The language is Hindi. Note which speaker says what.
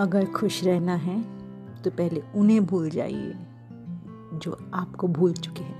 Speaker 1: अगर खुश रहना है तो पहले उन्हें भूल जाइए जो आपको भूल चुके हैं।